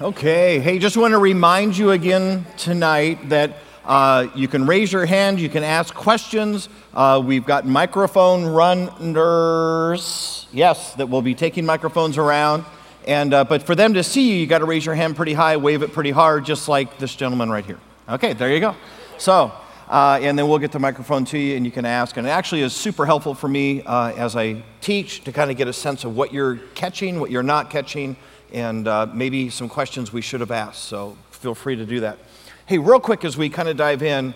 Okay, hey, just want to remind you again tonight that uh, you can raise your hand, you can ask questions. Uh, we've got microphone runners, yes, that will be taking microphones around. And, uh, but for them to see you, you got to raise your hand pretty high, wave it pretty hard, just like this gentleman right here. Okay, there you go. So, uh, and then we'll get the microphone to you and you can ask. And it actually is super helpful for me uh, as I teach to kind of get a sense of what you're catching, what you're not catching, and uh, maybe some questions we should have asked. So feel free to do that. Hey, real quick as we kind of dive in,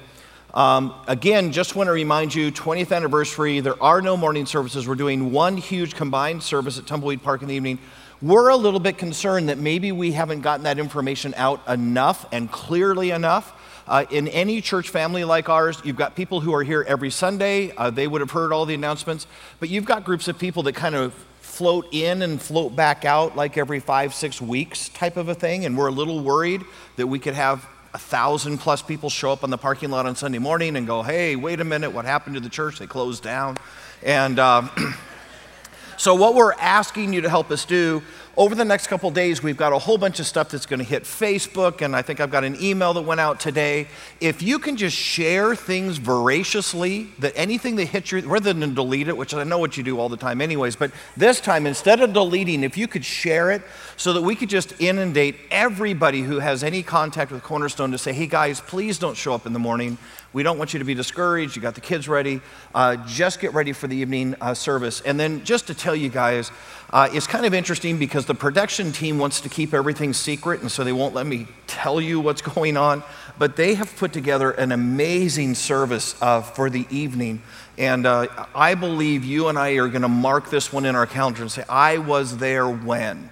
um, again, just want to remind you 20th anniversary, there are no morning services. We're doing one huge combined service at Tumbleweed Park in the evening. We're a little bit concerned that maybe we haven't gotten that information out enough and clearly enough. Uh, in any church family like ours, you've got people who are here every Sunday. Uh, they would have heard all the announcements. But you've got groups of people that kind of float in and float back out like every five, six weeks type of a thing. And we're a little worried that we could have a thousand plus people show up on the parking lot on Sunday morning and go, hey, wait a minute, what happened to the church? They closed down. And um, so, what we're asking you to help us do over the next couple days, we've got a whole bunch of stuff that's going to hit Facebook, and I think I've got an email that went out today. If you can just share things voraciously, that anything that hits you, rather than delete it, which I know what you do all the time, anyways, but this time, instead of deleting, if you could share it so that we could just inundate everybody who has any contact with Cornerstone to say, hey guys, please don't show up in the morning. We don't want you to be discouraged. You got the kids ready. Uh, just get ready for the evening uh, service. And then just to tell you guys, uh, it's kind of interesting because the production team wants to keep everything secret, and so they won't let me tell you what's going on. But they have put together an amazing service uh, for the evening. And uh, I believe you and I are going to mark this one in our calendar and say, I was there when.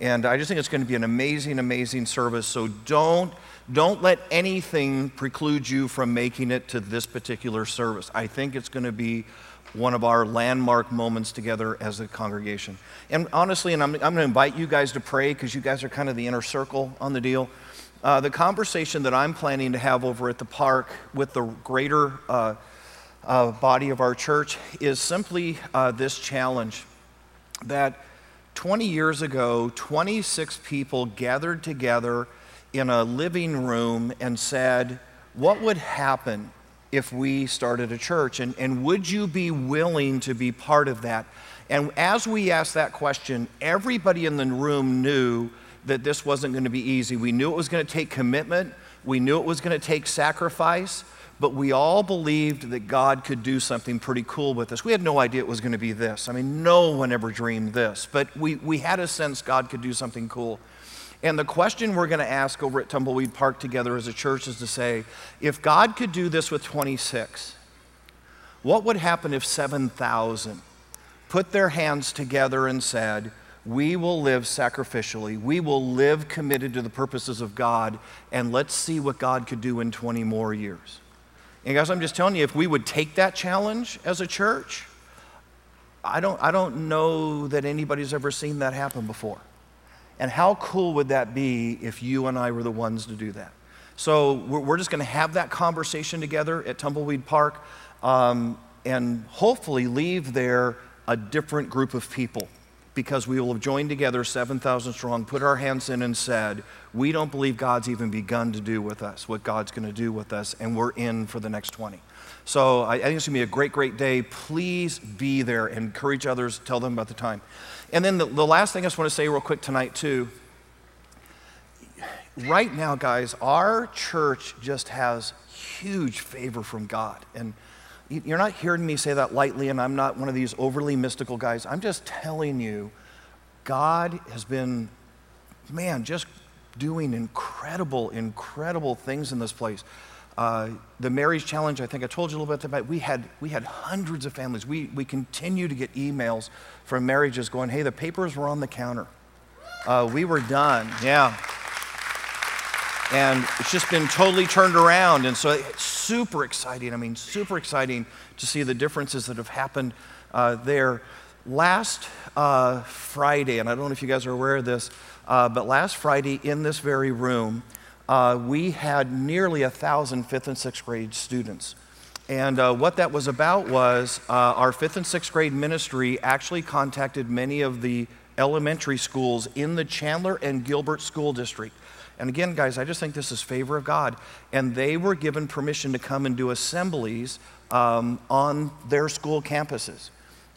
And I just think it's going to be an amazing, amazing service. So don't, don't let anything preclude you from making it to this particular service. I think it's going to be one of our landmark moments together as a congregation. And honestly, and I'm, I'm going to invite you guys to pray because you guys are kind of the inner circle on the deal. Uh, the conversation that I'm planning to have over at the park with the greater uh, uh, body of our church is simply uh, this challenge that 20 years ago, 26 people gathered together in a living room and said, What would happen if we started a church? And, and would you be willing to be part of that? And as we asked that question, everybody in the room knew that this wasn't going to be easy. We knew it was going to take commitment, we knew it was going to take sacrifice, but we all believed that God could do something pretty cool with us. We had no idea it was going to be this. I mean, no one ever dreamed this, but we, we had a sense God could do something cool. And the question we're going to ask over at Tumbleweed Park together as a church is to say, if God could do this with 26, what would happen if 7,000 put their hands together and said, we will live sacrificially. We will live committed to the purposes of God, and let's see what God could do in 20 more years. And guys, I'm just telling you, if we would take that challenge as a church, I don't, I don't know that anybody's ever seen that happen before. And how cool would that be if you and I were the ones to do that? So we're, we're just going to have that conversation together at Tumbleweed Park um, and hopefully leave there a different group of people because we will have joined together 7,000 strong, put our hands in and said, We don't believe God's even begun to do with us what God's going to do with us, and we're in for the next 20. So I, think it's going to be a great, great day. Please be there, encourage others, tell them about the time. And then the, the last thing I just want to say real quick tonight, too. Right now, guys, our church just has huge favor from God. And you're not hearing me say that lightly, and I'm not one of these overly mystical guys. I'm just telling you, God has been, man, just doing incredible, incredible things in this place. Uh, the Marriage Challenge, I think I told you a little bit about. We had we had hundreds of families. We we continue to get emails from marriages going, "Hey, the papers were on the counter. Uh, we were done." Yeah. And it's just been totally turned around, and so it's super exciting. I mean, super exciting to see the differences that have happened uh, there. Last uh, Friday, and I don't know if you guys are aware of this, uh, but last Friday in this very room uh, we had nearly a thousand fifth and sixth grade students. And uh, what that was about was uh, our fifth and sixth grade ministry actually contacted many of the elementary schools in the Chandler and Gilbert School District. And again, guys, I just think this is favor of God. And they were given permission to come and do assemblies um, on their school campuses.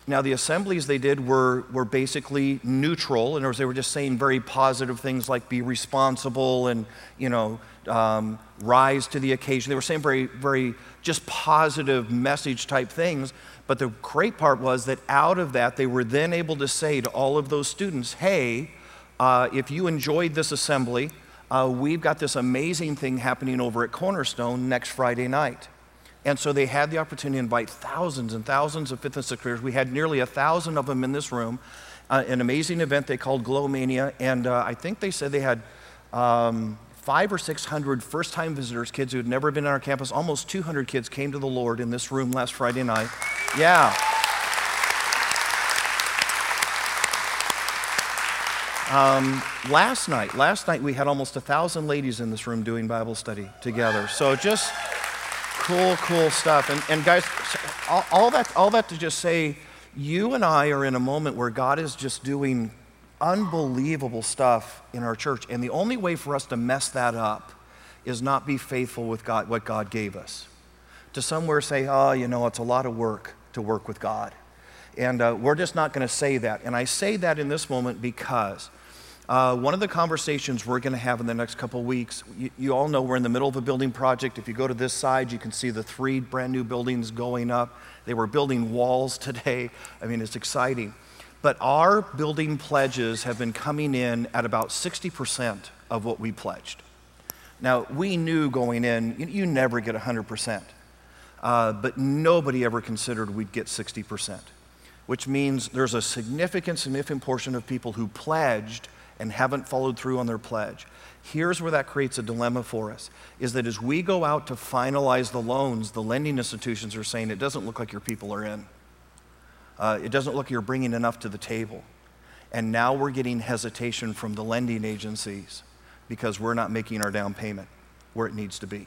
Now, the assemblies they did were, were basically neutral. In other words, they were just saying very positive things like be responsible and, you know, um, rise to the occasion. They were saying very, very just positive message type things. But the great part was that out of that, they were then able to say to all of those students, hey, uh, if you enjoyed this assembly, uh, we've got this amazing thing happening over at Cornerstone next Friday night. And so they had the opportunity to invite thousands and thousands of fifth and sixth graders. We had nearly a thousand of them in this room. Uh, an amazing event they called Glow Mania. And uh, I think they said they had um, five or six hundred first time visitors, kids who had never been on our campus. Almost 200 kids came to the Lord in this room last Friday night. Yeah. Um, last night, last night we had almost a thousand ladies in this room doing Bible study together. So just cool, cool stuff. And, and guys, all, all, that, all that to just say, you and I are in a moment where God is just doing unbelievable stuff in our church. And the only way for us to mess that up is not be faithful with God, what God gave us. To somewhere say, oh, you know, it's a lot of work to work with God. And uh, we're just not going to say that. And I say that in this moment because uh, one of the conversations we're going to have in the next couple weeks, you, you, all know we're in the middle of a building project. If you go to this side, you can see the three brand new buildings going up. They were building walls today. I mean, it's exciting. But our building pledges have been coming in at about 60% of what we pledged. Now, we knew going in, you, you never get 100%, uh, but nobody ever considered we'd get 60%, which means there's a significant, significant portion of people who pledged and haven't followed through on their pledge. Here's where that creates a dilemma for us is that as we go out to finalize the loans, the lending institutions are saying it doesn't look like your people are in. Uh, it doesn't look like you're bringing enough to the table. And now we're getting hesitation from the lending agencies because we're not making our down payment where it needs to be.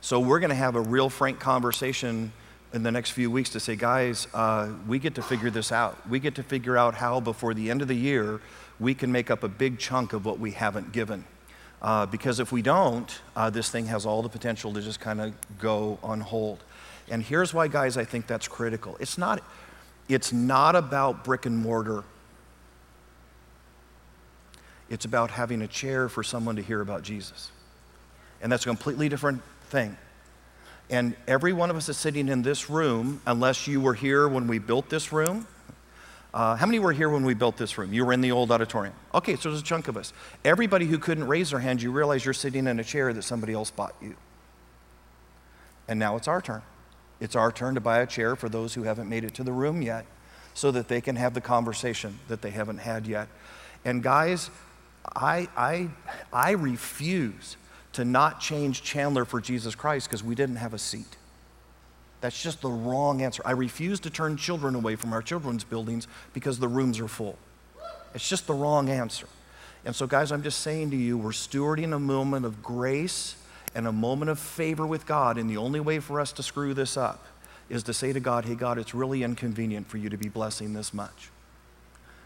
So we're going to have a real frank conversation in the next few weeks to say, guys, uh, we get to figure this out. We get to figure out how before the end of the year we can make up a big chunk of what we haven't given. Uh, because if we don't, uh, this thing has all the potential to just kind of go on hold. And here's why, guys, I think that's critical. It's not, it's not about brick and mortar. It's about having a chair for someone to hear about Jesus. And that's a completely different thing. And every one of us is sitting in this room, unless you were here when we built this room, uh, how many were here when we built this room? You were in the old auditorium. Okay, so there's a chunk of us. Everybody who couldn't raise their hand, you realize you're sitting in a chair that somebody else bought you. And now it's our turn. It's our turn to buy a chair for those who haven't made it to the room yet so that they can have the conversation that they haven't had yet. And guys, I, I, I refuse to not change Chandler for Jesus Christ because we didn't have a seat. That's just the wrong answer. I refuse to turn children away from our children's buildings because the rooms are full. It's just the wrong answer. And so, guys, I'm just saying to you, we're stewarding a moment of grace and a moment of favor with God. And the only way for us to screw this up is to say to God, hey, God, it's really inconvenient for you to be blessing this much.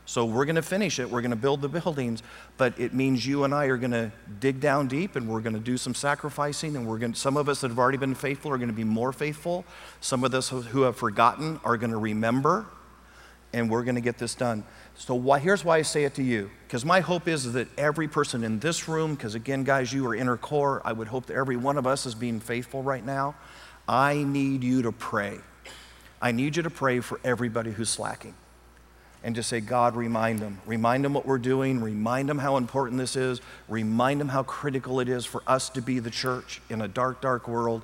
So we're going to finish it. We're going to build the buildings, but it means you and I are going to dig down deep and we're going to do some sacrificing. And we're going to, some of us that have already been faithful are going to be more faithful. Some of us who have forgotten are going to remember, and we're going to get this done. So why, here's why I say it to you, because my hope is that every person in this room, because again, guys, you are inner core. I would hope that every one of us is being faithful right now. I need you to pray. I need you to pray for everybody who's slacking and just say, God, remind them. Remind them what we're doing. Remind them how important this is. Remind them how critical it is for us to be the church in a dark, dark world.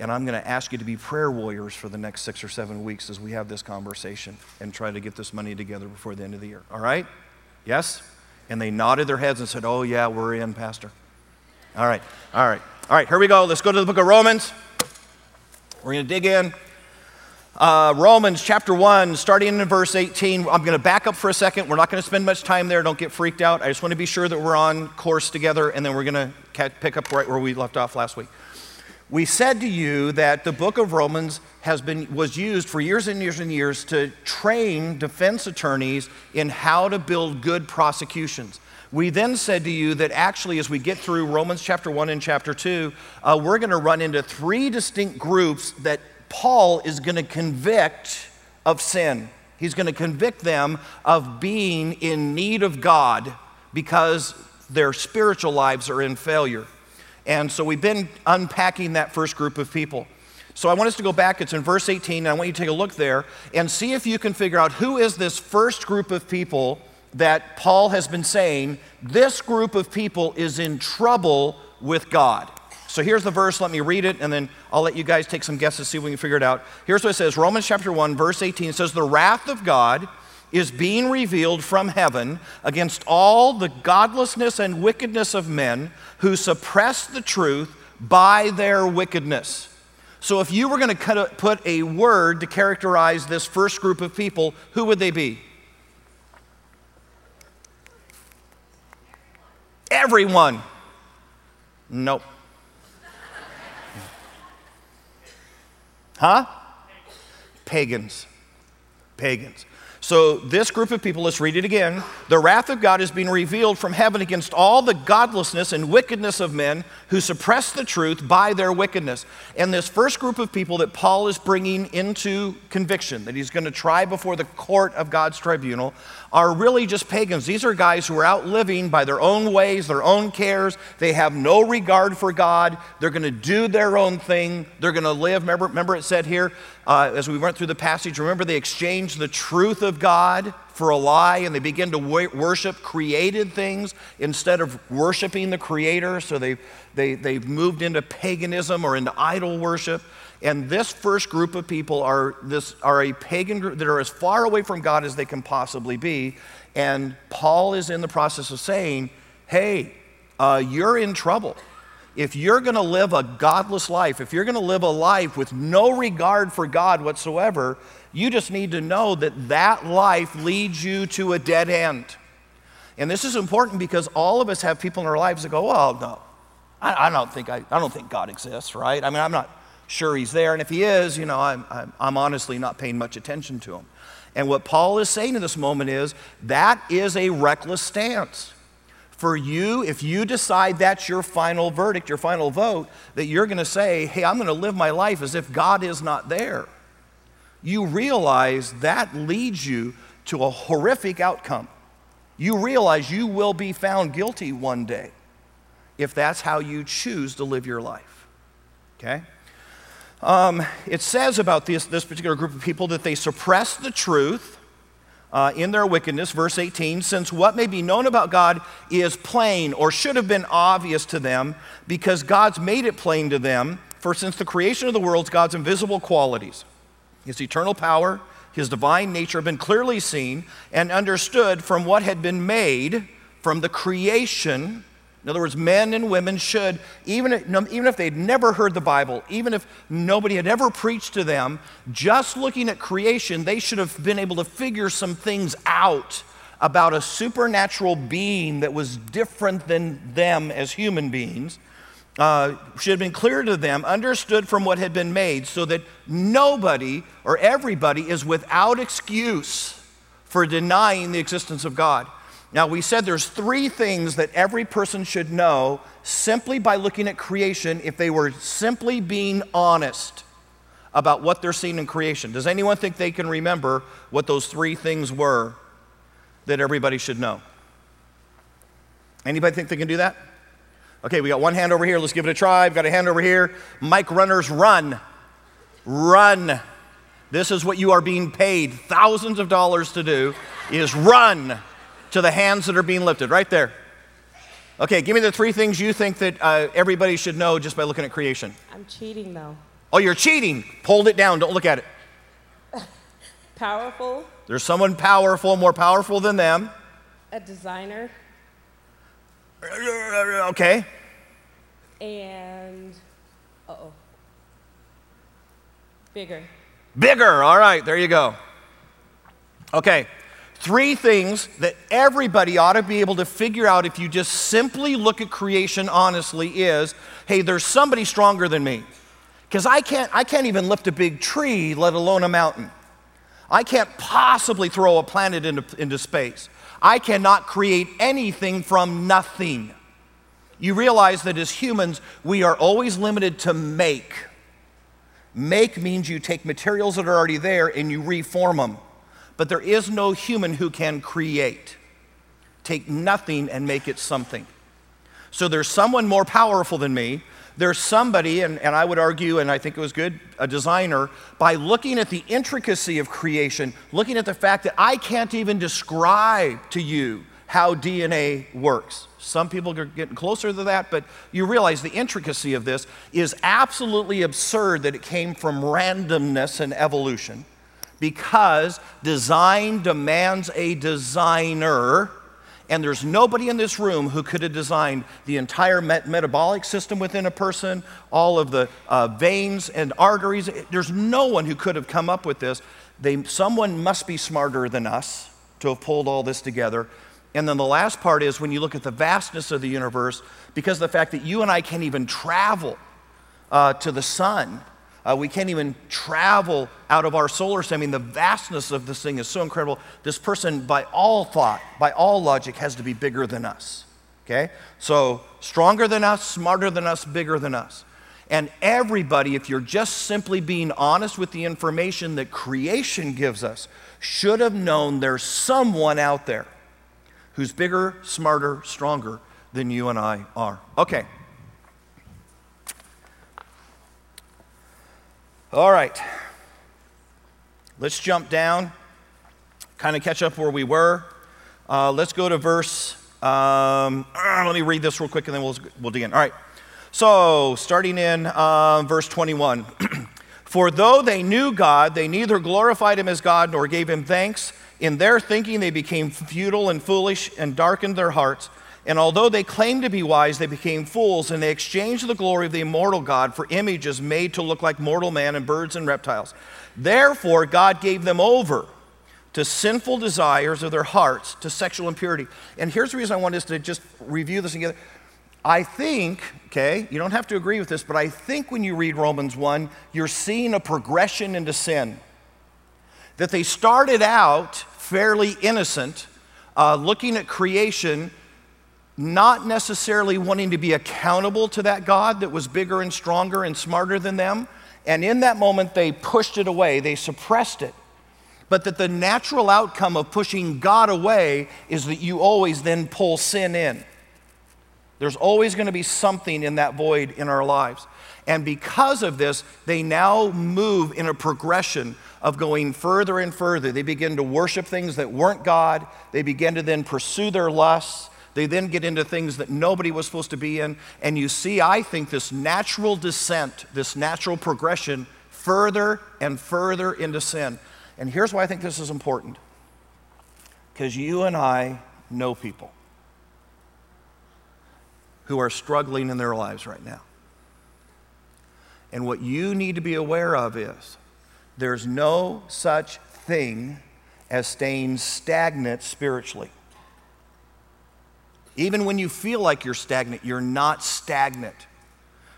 And I'm going to ask you to be prayer warriors for the next six or seven weeks as we have this conversation and try to get this money together before the end of the year. All right? Yes? And they nodded their heads and said, Oh, yeah, we're in, Pastor. All right, all right, all right, here we go. Let's go to the book of Romans. We're going to dig in. Uh, Romans chapter 1, starting in verse 18. I'm going to back up for a second. We're not going to spend much time there. Don't get freaked out. I just want to be sure that we're on course together, and then we're going to pick up right where we left off last week. We said to you that the book of Romans has been, was used for years and years and years to train defense attorneys in how to build good prosecutions. We then said to you that actually, as we get through Romans chapter 1 and chapter 2, uh, we're going to run into three distinct groups that Paul is going to convict of sin. He's going to convict them of being in need of God because their spiritual lives are in failure. And so we've been unpacking that first group of people. So I want us to go back. It's in verse 18, and I want you to take a look there and see if you can figure out who is this first group of people that Paul has been saying, this group of people is in trouble with God. So here's the verse. Let me read it, and then I'll let you guys take some guesses, see if we can figure it out. Here's what it says Romans chapter 1, verse 18 says, The wrath of God is being revealed from heaven against all the godlessness and wickedness of men who suppress the truth by their wickedness. So, if you were going to put a word to characterize this first group of people, who would they be? Everyone. Nope. Huh? Pagans. Pagans. So, this group of people, let's read it again. The wrath of God is being revealed from heaven against all the godlessness and wickedness of men who suppress the truth by their wickedness. And this first group of people that Paul is bringing into conviction, that he's going to try before the court of God's tribunal, are really just pagans. These are guys who are out living by their own ways, their own cares. They have no regard for God. They're going to do their own thing. They're going to live. Remember, remember it said here, uh, as we went through the passage, remember they exchanged the truth of God for a lie and they begin to worship created things instead of worshiping the Creator. So they, they, they've moved into paganism or into idol worship. And this first group of people are, this, are a pagan group that are as far away from God as they can possibly be. And Paul is in the process of saying, hey, uh, you're in trouble. If you're going to live a godless life, if you're going to live a life with no regard for God whatsoever, you just need to know that that life leads you to a dead end. And this is important because all of us have people in our lives that go, well, no, I, I don't think I, I don't think God exists, right? I mean, I'm not sure he's there. And if he is, you know, I'm, I'm, I'm honestly not paying much attention to him. And what Paul is saying in this moment is that is a reckless stance. For you, if you decide that's your final verdict, your final vote, that you're going to say, hey, I'm going to live my life as if God is not there, you realize that leads you to a horrific outcome. You realize you will be found guilty one day if that's how you choose to live your life. Okay? Um, it says about this, this particular group of people that they suppress the truth uh, in their wickedness. Verse 18 since what may be known about God is plain or should have been obvious to them because God's made it plain to them. For since the creation of the world, God's invisible qualities, his eternal power, his divine nature have been clearly seen and understood from what had been made from the creation in other words, men and women should, even if, even if they'd never heard the Bible, even if nobody had ever preached to them, just looking at creation, they should have been able to figure some things out about a supernatural being that was different than them as human beings. Uh, should have been clear to them, understood from what had been made, so that nobody or everybody is without excuse for denying the existence of God. Now, we said there's three things that every person should know simply by looking at creation if they were simply being honest about what they're seeing in creation. Does anyone think they can remember what those three things were that everybody should know? Anybody think they can do that? Okay, we got one hand over here. Let's give it a try. We've got a hand over here. Mike runners, run. Run. This is what you are being paid thousands of dollars to do is run to the hands that are being lifted, right there. Okay, give me the three things you think that uh, everybody should know just by looking at creation. I'm cheating though. Oh, you're cheating. Hold it down. Don't look at it. powerful. There's someone powerful, more powerful than them. A designer. Okay. And, uh oh. Bigger. Bigger. All right, there you go. Okay. Three things that everybody ought to be able to figure out if you just simply look at creation honestly is hey, there's somebody stronger than me. Because I can't, I can't even lift a big tree, let alone a mountain. I can't possibly throw a planet into, into space. I cannot create anything from nothing. You realize that as humans, we are always limited to make. Make means you take materials that are already there and you reform them. But there is no human who can create. Take nothing and make it something. So there's someone more powerful than me. There's somebody, and, and I would argue, and I think it was good, a designer, by looking at the intricacy of creation, looking at the fact that I can't even describe to you how DNA works. Some people are getting closer to that, but you realize the intricacy of this is absolutely absurd that it came from randomness and evolution because design demands a designer. And there's nobody in this room who could have designed the entire met- metabolic system within a person, all of the uh, veins and arteries. There's no one who could have come up with this. They, someone must be smarter than us to have pulled all this together. And then the last part is when you look at the vastness of the universe, because of the fact that you and I can't even travel uh, to the sun, uh, we can't even travel out of our solar system. I mean, the vastness of this thing is so incredible. This person, by all thought, by all logic, has to be bigger than us. Okay? So, stronger than us, smarter than us, bigger than us. And everybody, if you're just simply being honest with the information that creation gives us, should have known there's someone out there who's bigger, smarter, stronger than you and I are. Okay. All right. Let's jump down, kind of catch up where we were. Uh, let's go to verse. Um, uh, let me read this real quick and then we'll, we'll dig in. All right. So, starting in uh, verse 21. For though they knew God, they neither glorified him as God nor gave him thanks in their thinking, they became futile and foolish and darkened their hearts. And although they claimed to be wise, they became fools, and they exchanged the glory of the immortal God for images made to look like mortal man and birds and reptiles. Therefore, God gave them over to sinful desires of their hearts, to sexual impurity. And here's the reason I want us to just review this together. I think, okay, you don't have to agree with this, but I think when you read Romans 1, you're seeing a progression into sin. That they started out fairly innocent, uh, looking at creation, not necessarily wanting to be accountable to that God that was bigger and stronger and smarter than them. And in that moment, they pushed it away, they suppressed it. But that the natural outcome of pushing God away is that you always then pull sin in. There's always going to be something in that void in our lives. And because of this, they now move in a progression of going further and further. They begin to worship things that weren't God. They begin to then pursue their lusts. They then get into things that nobody was supposed to be in. And you see, I think, this natural descent, this natural progression further and further into sin. And here's why I think this is important because you and I know people who are struggling in their lives right now. And what you need to be aware of is there's no such thing as staying stagnant spiritually. Even when you feel like you're stagnant, you're not stagnant.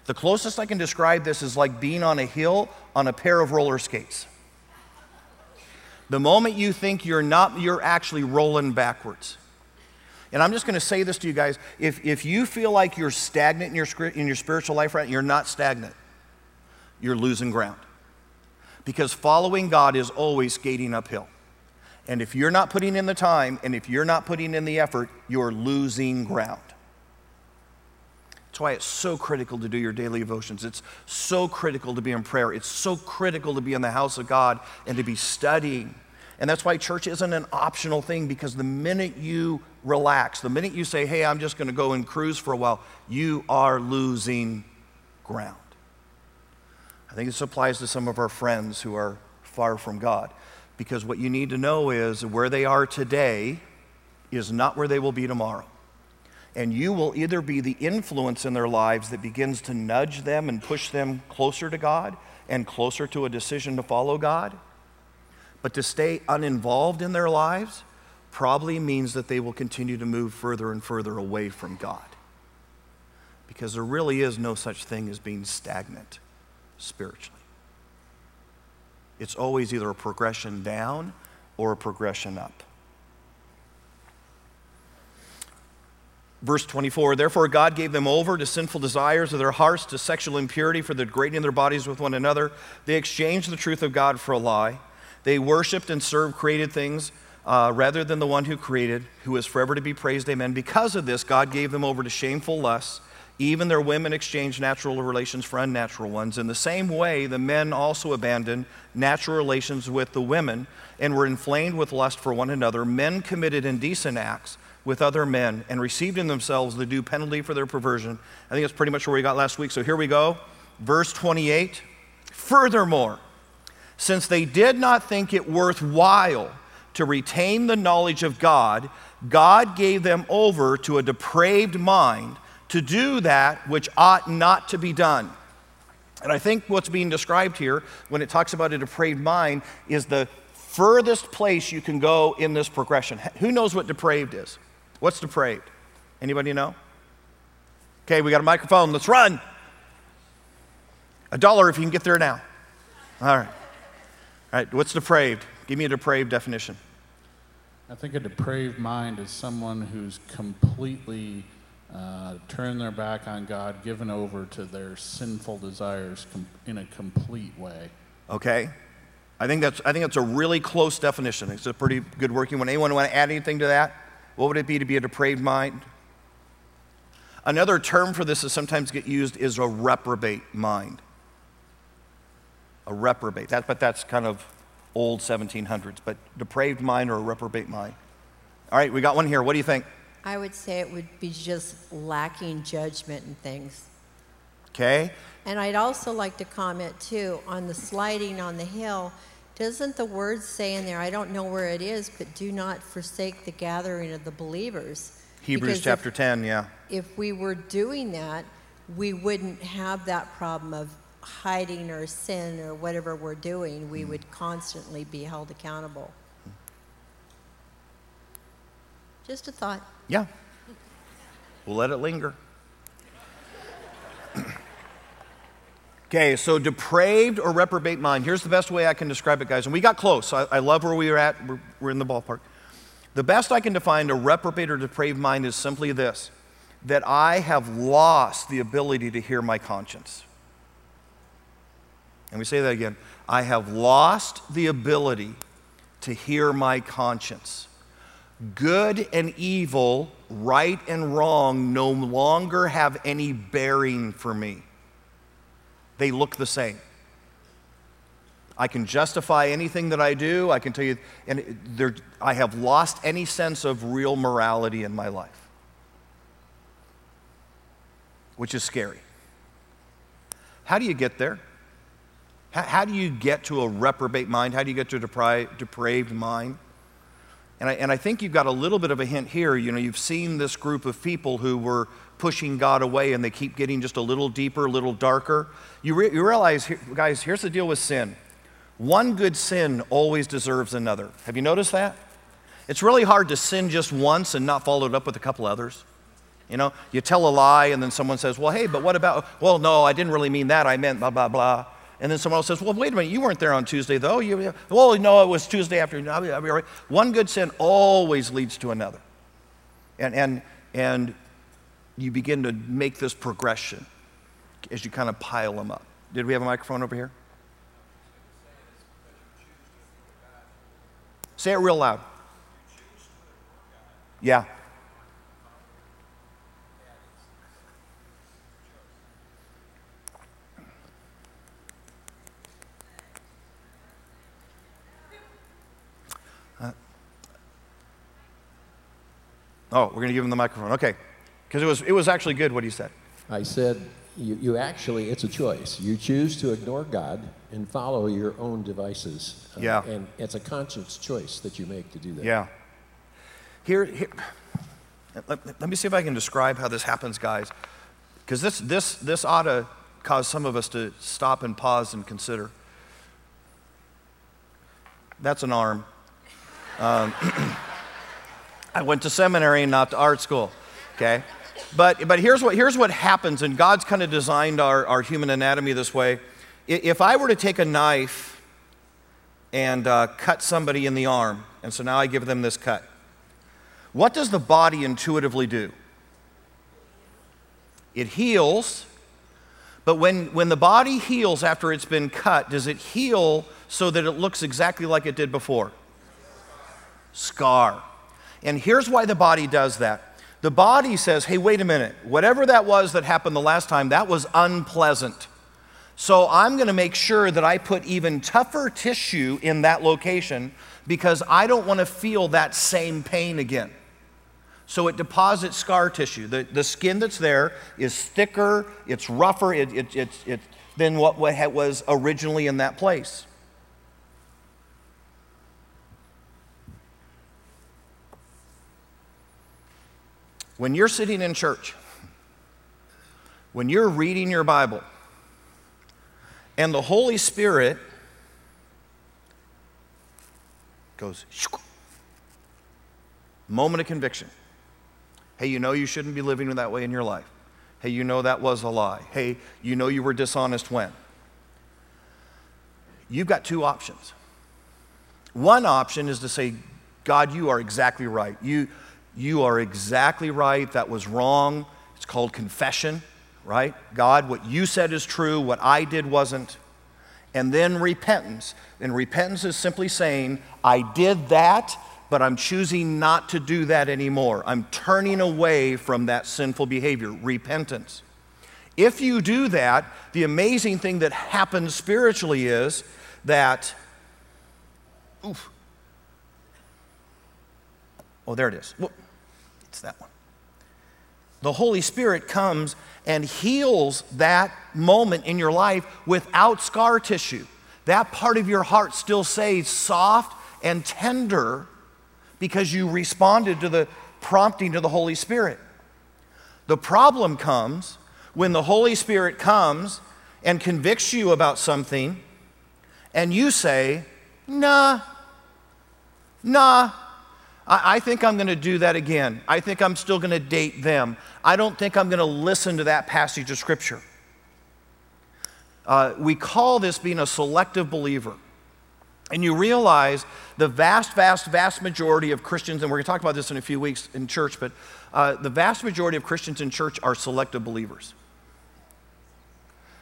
The closest I can describe this is like being on a hill on a pair of roller skates. The moment you think you're not, you're actually rolling backwards. And I'm just going to say this to you guys. If, if you feel like you're stagnant in your, in your spiritual life right now, you're not stagnant. You're losing ground because following God is always skating uphill. And if you're not putting in the time and if you're not putting in the effort, you're losing ground. That's why it's so critical to do your daily devotions. It's so critical to be in prayer. It's so critical to be in the house of God and to be studying. And that's why church isn't an optional thing because the minute you relax, the minute you say, hey, I'm just going to go and cruise for a while, you are losing ground. I think this applies to some of our friends who are far from God. Because what you need to know is where they are today is not where they will be tomorrow. And you will either be the influence in their lives that begins to nudge them and push them closer to God and closer to a decision to follow God, but to stay uninvolved in their lives, probably means that they will continue to move further and further away from God. Because there really is no such thing as being stagnant spiritually. It's always either a progression down or a progression up. Verse 24, therefore God gave them over to sinful desires of their hearts, to sexual impurity for the degrading their bodies with one another. They exchanged the truth of God for a lie. They worshiped and served created things uh, rather than the one who created, who is forever to be praised. Amen. Because of this, God gave them over to shameful lusts. Even their women exchanged natural relations for unnatural ones. In the same way, the men also abandoned natural relations with the women and were inflamed with lust for one another. Men committed indecent acts with other men and received in themselves the due penalty for their perversion. I think that's pretty much where we got last week. So here we go. Verse 28. Furthermore, since they did not think it worthwhile to retain the knowledge of God, God gave them over to a depraved mind to do that which ought not to be done. And I think what's being described here when it talks about a depraved mind is the furthest place you can go in this progression. Who knows what depraved is? What's depraved? Anybody know? Okay, we got a microphone. Let's run. A dollar if you can get there now. All right. All right, what's depraved? Give me a depraved definition. I think a depraved mind is someone who's completely uh, turned their back on God, given over to their sinful desires in a complete way. Okay. I think that's I think that's a really close definition. It's a pretty good working one. Anyone want to add anything to that? What would it be to be a depraved mind? Another term for this is sometimes get used is a reprobate mind. A reprobate. That, but that's kind of old 1700s. But depraved mind or a reprobate mind. All right, we got one here. What do you think? I would say it would be just lacking judgment and things. Okay. And I'd also like to comment too on the sliding on the hill. Doesn't the word say in there, I don't know where it is, but do not forsake the gathering of the believers? Hebrews Because chapter if, 10, yeah. If we were doing that, we wouldn't have that problem of hiding or sin or whatever we're doing. We hmm. would constantly be held accountable. Just a thought. Yeah. We'll let it linger. okay, so depraved or reprobate mind. Here's the best way I can describe it, guys. And we got close. I, I love where we were at. We're, we're in the ballpark. The best I can define a reprobate or depraved mind is simply this that I have lost the ability to hear my conscience. And we say that again. I have lost the ability to hear my conscience. Good and evil, right and wrong, no longer have any bearing for me. They look the same. I can justify anything that I do. I can tell you, and there, I have lost any sense of real morality in my life, which is scary. How do you get there? How, how do you get to a reprobate mind? How do you get to a depraved mind? And I, and I think you've got a little bit of a hint here. You know, you've seen this group of people who were pushing God away and they keep getting just a little deeper, a little darker. You, re- you realize, guys, here's the deal with sin one good sin always deserves another. Have you noticed that? It's really hard to sin just once and not follow it up with a couple others. You know, you tell a lie and then someone says, well, hey, but what about, well, no, I didn't really mean that. I meant blah, blah, blah. And then someone else says, well, wait a minute, you weren't there on Tuesday, though. You, well, no, it was Tuesday afternoon. I'll be, I'll be right. One good sin always leads to another. And, and, and you begin to make this progression as you kind of pile them up. Did we have a microphone over here? Say it real loud. Yeah. Oh, we're going to give him the microphone. Okay. Because it was, it was actually good what he said. I said, you, you actually, it's a choice. You choose to ignore God and follow your own devices. Uh, Yeah. And it's a conscious choice that you make to do that. Yeah. Here, here let, let me see if I can describe how this happens, guys. Because this, this, this ought to cause some of us to stop and pause and consider. That's an arm. Um, I went to seminary and not to art school. Okay? But, but here's, what, here's what happens, and God's kind of designed our, our human anatomy this way. If I were to take a knife and uh, cut somebody in the arm, and so now I give them this cut, what does the body intuitively do? It heals, but when, when the body heals after it's been cut, does it heal so that it looks exactly like it did before? Scar. And here's why the body does that the body says, hey, wait a minute, whatever that was that happened the last time, that was unpleasant. So I'm going to make sure that I put even tougher tissue in that location because I don't want to feel that same pain again. So it deposits scar tissue. The, the skin that's there is thicker, it's rougher it, it, it, it, than what what was originally in that place. When you're sitting in church, when you're reading your Bible, and the Holy Spirit goes, moment of conviction. Hey, you know you shouldn't be living that way in your life. Hey, you know that was a lie. Hey, you know you were dishonest when. You've got two options. One option is to say, God, you are exactly right. You, you are exactly right. That was wrong. It's called confession, right? God, what you said is true, what I did wasn't. And then repentance. And repentance is simply saying, I did that, but I'm choosing not to do that anymore. I'm turning away from that sinful behavior. Repentance. If you do that, the amazing thing that happens spiritually is that, oof. Oh, there it is. It's that one. The Holy Spirit comes and heals that moment in your life without scar tissue. That part of your heart still stays soft and tender because you responded to the prompting of the Holy Spirit. The problem comes when the Holy Spirit comes and convicts you about something and you say, nah, nah, I, I think I'm going to do that again. I think I'm still going to date them. I don't think I'm going to listen to that passage of Scripture. Uh, we call this being a selective believer. And you realize the vast, vast, vast majority of Christians, and we're going to talk about this in a few weeks in church, but uh, the vast majority of Christians in church are selective believers.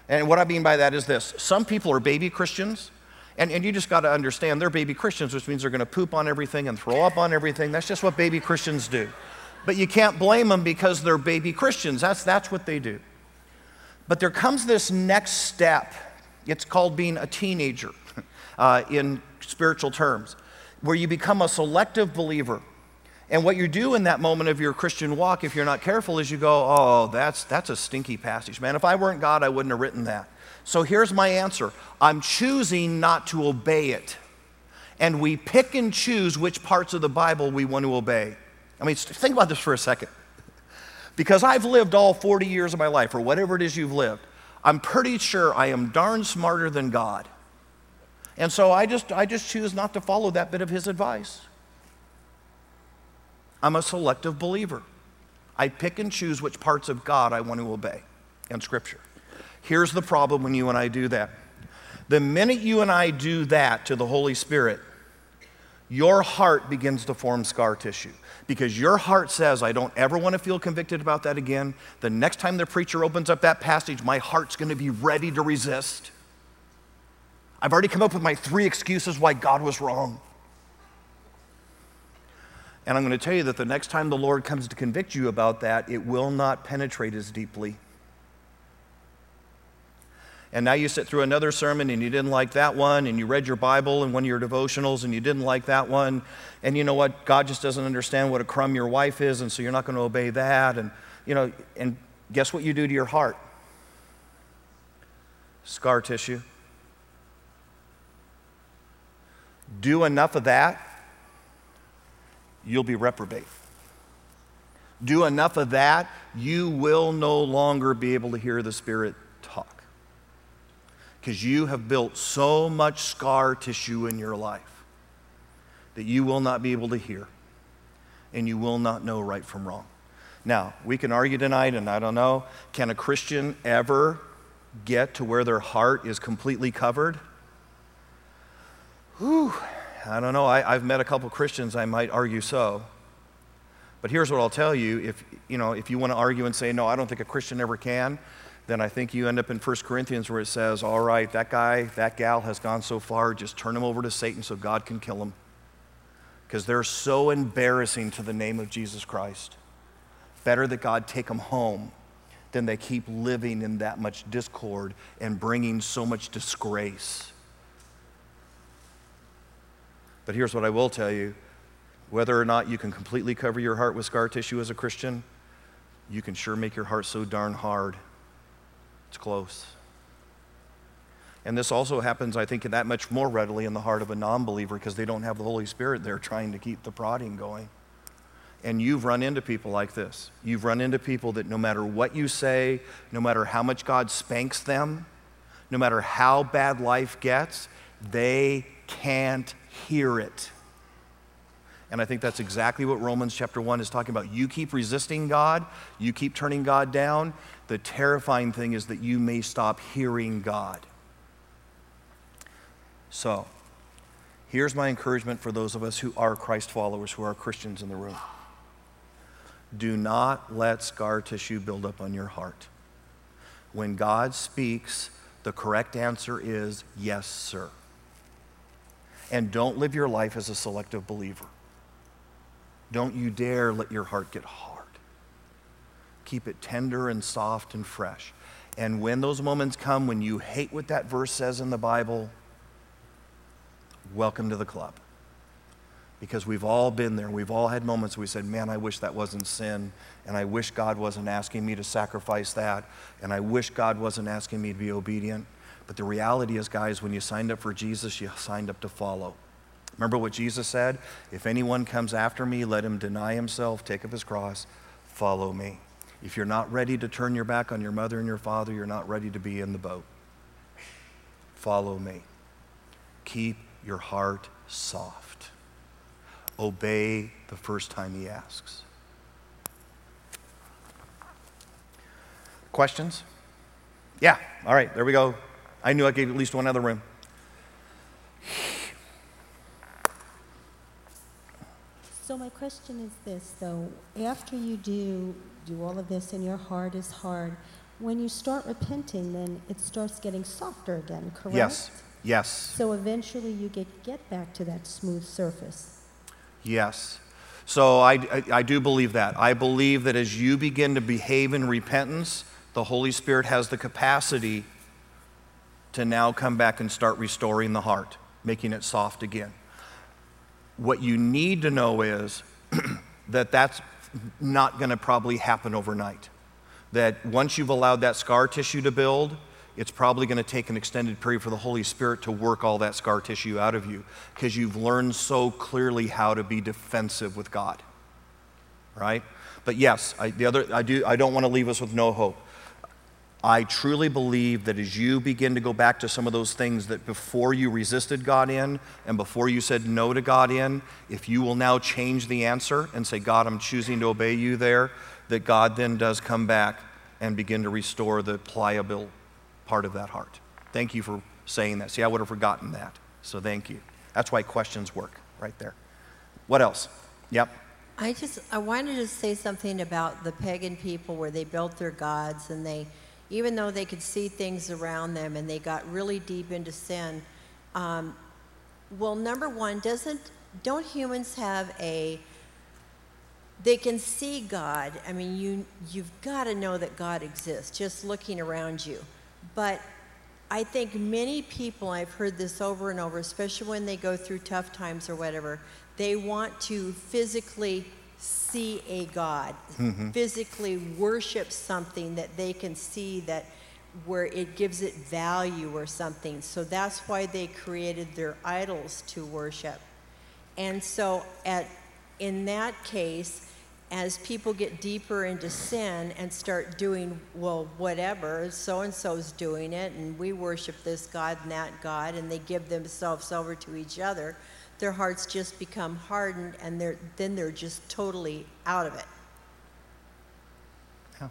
And what I mean by that is this some people are baby Christians, and, and you just got to understand they're baby Christians, which means they're going to poop on everything and throw up on everything. That's just what baby Christians do. But you can't blame them because they're baby Christians. That's, that's what they do. But there comes this next step. It's called being a teenager uh, in spiritual terms, where you become a selective believer. And what you do in that moment of your Christian walk, if you're not careful, is you go, oh, that's, that's a stinky passage. Man, if I weren't God, I wouldn't have written that. So here's my answer I'm choosing not to obey it. And we pick and choose which parts of the Bible we want to obey. I mean, think about this for a second. Because I've lived all 40 years of my life, or whatever it is you've lived, I'm pretty sure I am darn smarter than God. And so I just, I just choose not to follow that bit of his advice. I'm a selective believer. I pick and choose which parts of God I want to obey and Scripture. Here's the problem when you and I do that. The minute you and I do that to the Holy Spirit, your heart begins to form scar tissue because your heart says, I don't ever want to feel convicted about that again. The next time the preacher opens up that passage, my heart's going to be ready to resist. I've already come up with my three excuses why God was wrong. And I'm going to tell you that the next time the Lord comes to convict you about that, it will not penetrate as deeply and now you sit through another sermon and you didn't like that one, and you read your Bible and one of your devotionals and you didn't like that one, and you know what? God just doesn't understand what a crumb your wife is, and so you're not going to obey that. And, you know, and guess what you do to your heart? Scar tissue. Do enough of that, you'll be reprobate. Do enough of that, you will no longer be able to hear the Spirit because you have built so much scar tissue in your life that you will not be able to hear. and you will not know right from wrong. Now, we can argue tonight, and I don't know, can a Christian ever get to where their heart is completely covered? Whew, I don't know. I, have met a couple Christians, I might argue so. But here's what I'll tell you if, you know, if you want to argue and say, no, I don't think a Christian ever can, then I think you end up in 1 Corinthians where it says, all right, that guy, that gal has gone so far, just turn him over to Satan so God can kill him. Because they're so embarrassing to the name of Jesus Christ. Better that God take them home than they keep living in that much discord and bringing so much disgrace. But here's what I will tell you whether or not you can completely cover your heart with scar tissue as a Christian, you can sure make your heart so darn hard. It's close. And this also happens, I think, that much more readily in the heart of a non believer because they don't have the Holy Spirit there trying to keep the prodding going. And you've run into people like this. You've run into people that no matter what you say, no matter how much God spanks them, no matter how bad life gets, they can't hear it. And I think that's exactly what Romans chapter 1 is talking about. You keep resisting God, you keep turning God down. The terrifying thing is that you may stop hearing God. So, here's my encouragement for those of us who are Christ followers, who are Christians in the room. Do not let scar tissue build up on your heart. When God speaks, the correct answer is yes, sir. And don't live your life as a selective believer. Don't you dare let your heart get hard. Keep it tender and soft and fresh. And when those moments come when you hate what that verse says in the Bible, welcome to the club because we've all been there. We've all had moments where we said, Man, I wish that wasn't sin, and I wish God wasn't asking me to sacrifice that, and I wish God wasn't asking me to be obedient. But the reality is, guys, when you signed up for Jesus, you signed up to follow. Remember what Jesus said? If anyone comes after me, let him deny himself, take up his cross, follow me. If you're not ready to turn your back on your mother and your father, you're not ready to be in the boat. Follow me. Keep your heart soft obey the first time he asks. Questions? Yeah, all right, there we go. I knew I gave at least one other room. So my question is this though, after you do do all of this and your heart is hard, when you start repenting then it starts getting softer again, correct? Yes. Yes. So eventually you get get back to that smooth surface. Yes. So I, I, I, do believe that. I believe that as you begin to behave in repentance, the Holy Spirit has the capacity to now come back and start restoring the heart, making it soft again. What you need to know is that that's not going to probably happen overnight. That once you've allowed that scar tissue to build, it's probably going to take an extended period for the Holy Spirit to work all that scar tissue out of you because you've learned so clearly how to be defensive with God. Right? But yes, I, the other, I, do, I don't want to leave us with no hope. I truly believe that as you begin to go back to some of those things that before you resisted God in and before you said no to God in, if you will now change the answer and say, God, I'm choosing to obey you there, that God then does come back and begin to restore the pliable part of that heart. Thank you for saying that. See, I would have forgotten that. So thank you. That's why questions work right there. What else? Yep. I just I wanted to say something about the pagan people where they built their gods and they even though they could see things around them and they got really deep into sin. Um, well, number one, doesn't don't humans have a they can see God. I mean, you you've got to know that God exists just looking around you. But I think many people, I've heard this over and over, especially when they go through tough times or whatever, they want to physically see a God, mm-hmm. physically worship something that they can see that where it gives it value or something. So that's why they created their idols to worship. And so at in that case, as people get deeper into sin and start doing, well, whatever, so and so's doing it, and we worship this God and that God, and they give themselves over to each other, their hearts just become hardened and they're, then they're just totally out of it. Yeah.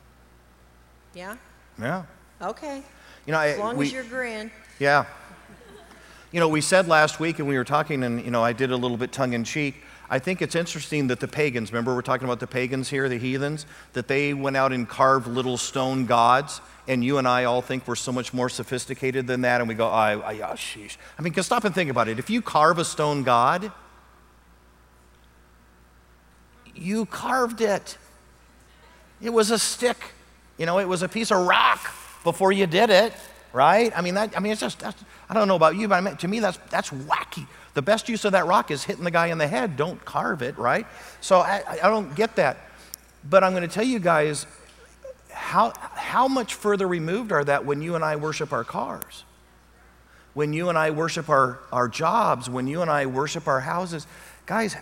Yeah? Yeah. Okay. You know, I, As long we, as you're agreeing. Yeah. You know, we said last week, and we were talking, and, you know, I did a little bit tongue in cheek. I think it's interesting that the pagans, remember we're talking about the pagans here, the heathens, that they went out and carved little stone gods, and you and I all think we're so much more sophisticated than that, and we go, I, I, yeah, sheesh. I mean, stop and think about it. If you carve a stone god, you carved it. It was a stick. You know, it was a piece of rock before you did it, right? I mean, that, I mean, it's just, I don't know about you, but I mean, to me, that's, that's wacky. The best use of that rock is hitting the guy in the head. Don't carve it, right? So I, I don't get that. But I'm going to tell you guys how, how much further removed are that when you and I worship our cars? When you and I worship our, our jobs, when you and I worship our houses. Guys,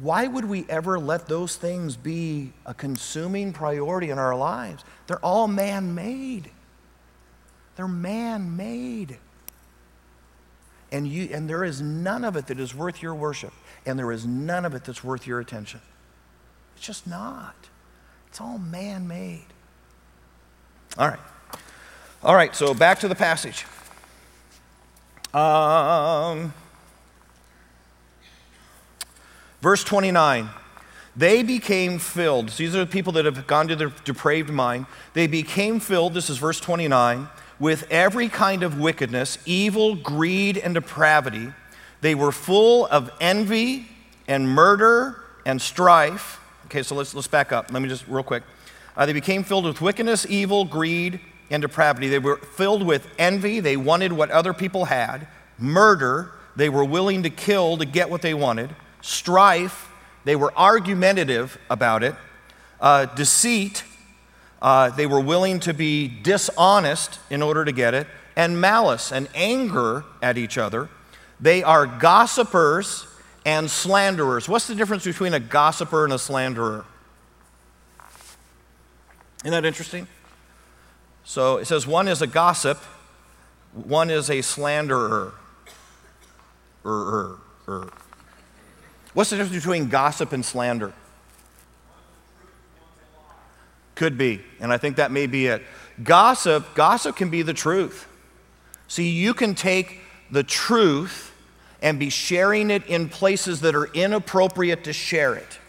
why would we ever let those things be a consuming priority in our lives? They're all man made. They're man made. And, you, and there is none of it that is worth your worship, and there is none of it that's worth your attention. It's just not. It's all man made. All right. All right, so back to the passage. Um, Verse 29 they became filled. So these are the people that have gone to their depraved mind. They became filled, this is verse 29, with every kind of wickedness, evil, greed, and depravity. They were full of envy and murder and strife. Okay, so let's, let's back up. Let me just, real quick. Uh, they became filled with wickedness, evil, greed, and depravity. They were filled with envy. They wanted what other people had. Murder. They were willing to kill to get what they wanted strife, they were argumentative about it, uh, deceit, uh, they were willing to be dishonest in order to get it, and malice and anger at each other. They are gossipers and slanderers. What's the difference between a gossiper and a slanderer? Isn't that interesting? So it says one is a gossip, one is a slanderer. Er, er, er. What's the difference between gossip and slander? Could be, and I think that may be it. Gossip, gossip can be the truth. See, you can take the truth and be sharing it in places that are inappropriate to share it.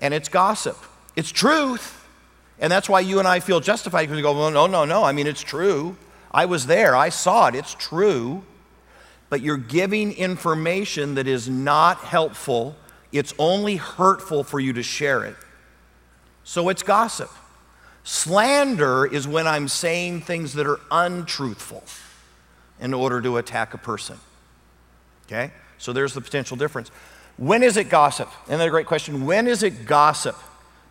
And it's gossip. It's truth. And that's why you and I feel justified because we go, well, no, no, no. I mean, it's true. I was there. I saw it. It's true but you're giving information that is not helpful. It's only hurtful for you to share it. So it's gossip. Slander is when I'm saying things that are untruthful in order to attack a person. Okay? So there's the potential difference. When is it gossip? Another great question. When is it gossip?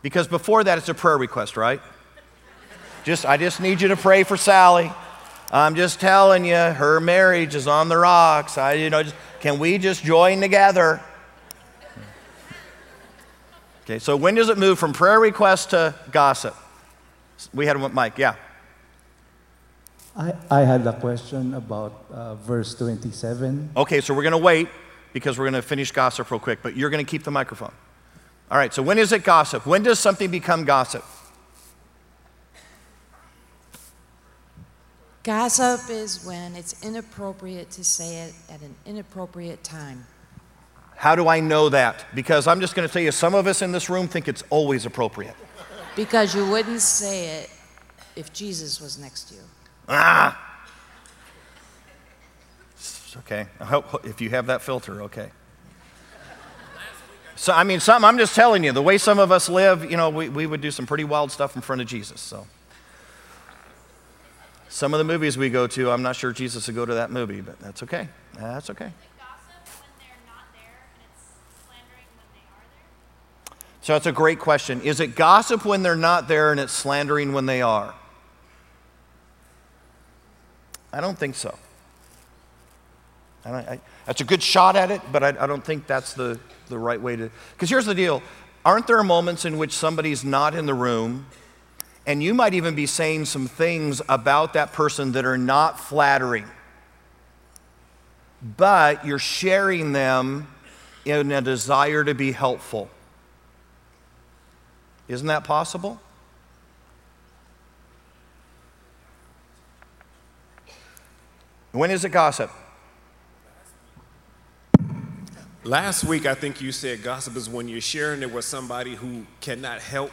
Because before that, it's a prayer request, right? Just, I just need you to pray for Sally. I'm just telling you, her marriage is on the rocks. I, you know, just, can we just join together? Okay, so when does it move from prayer request to gossip? We had one, Mike, yeah. I, I had a question about uh, verse 27. Okay, so we're going to wait because we're going to finish gossip real quick, but you're going to keep the microphone. All right, so when is it gossip? When does something become gossip? Gossip is when it's inappropriate to say it at an inappropriate time. How do I know that? Because I'm just going to tell you, some of us in this room think it's always appropriate. Because you wouldn't say it if Jesus was next to you. Ah! Okay, I hope if you have that filter, okay. So, I mean, some, I'm just telling you, the way some of us live, you know, we, we would do some pretty wild stuff in front of Jesus, so. Some of the movies we go to, I'm not sure Jesus would go to that movie, but that's okay. That's okay. So that's a great question. Is it gossip when they're not there and it's slandering when they are? I don't think so. I I, that's a good shot at it, but I, I don't think that's the, the right way to. Because here's the deal aren't there moments in which somebody's not in the room and you might even be saying some things about that person that are not flattering. but you're sharing them in a desire to be helpful. Isn't that possible? When is it gossip? Last week, I think you said gossip is when you're sharing it with somebody who cannot help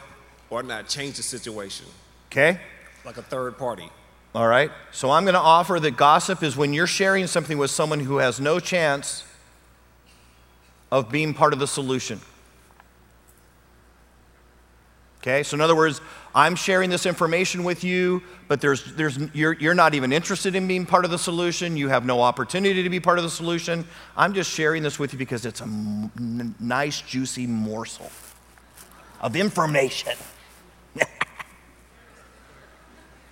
or not change the situation, Okay? like a third party. All right. So I'm going to offer that gossip is when you're sharing something with someone who has no chance of being part of the solution. Okay? So in other words, I'm sharing this information with you, but there's, there's, you're, you're not even interested in being part of the solution. You have no opportunity to be part of the solution. I'm just sharing this with you because it's a m- nice, juicy morsel of information.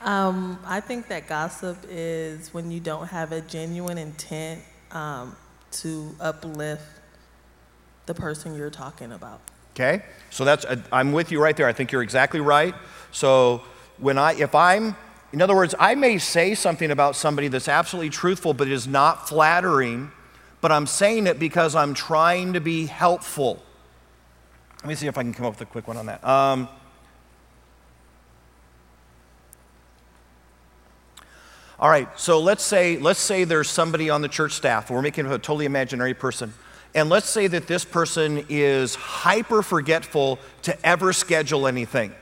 Um, I think that gossip is when you don't have a genuine intent um, to uplift the person you're talking about. Okay? So that's, uh, I'm with you right there. I think you're exactly right. So when I, if I'm, in other words, I may say something about somebody that's absolutely truthful, but is not flattering, but I'm saying it because I'm trying to be helpful. Let me see if I can come up with a quick one on that. Um, all right, so let's say, let's say there's somebody on the church staff. We're making a totally imaginary person. And let's say that this person is hyper forgetful to ever schedule anything.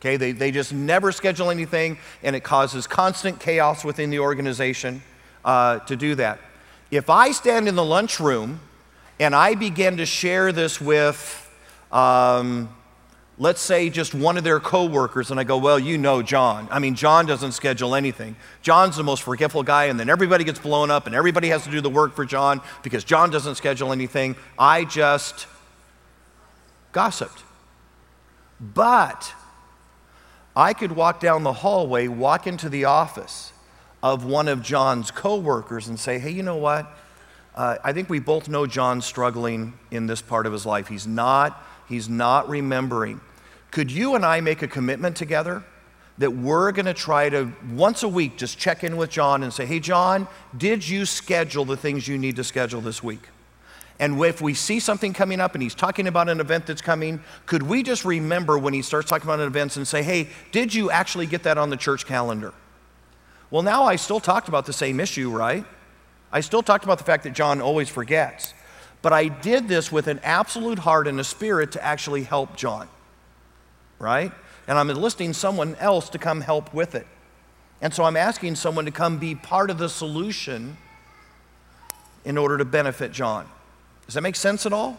Okay, they, they just never schedule anything, and it causes constant chaos within the organization uh, to do that. If I stand in the lunchroom and I begin to share this with, um, let's say, just one of their coworkers, and I go, Well, you know John. I mean, John doesn't schedule anything. John's the most forgetful guy, and then everybody gets blown up, and everybody has to do the work for John because John doesn't schedule anything. I just gossiped. But I could walk down the hallway, walk into the office of one of John's coworkers and say, hey, you know what? Uh, I think we both know John's struggling in this part of his life. He's not, he's not remembering. Could you and I make a commitment together that we're going to try to once a week just check in with John and say, hey, John, did you schedule the things you need to schedule this week? And if we see something coming up and he's talking about an event that's coming, could we just remember when he starts talking about an event and say, hey, did you actually get that on the church calendar? Well, now I still talked about the same issue, right? I still talked about the fact that John always forgets. But I did this with an absolute heart and a spirit to actually help John, right? And I'm enlisting someone else to come help with it. And so I'm asking someone to come be part of the solution in order to benefit John. Does that make sense at all?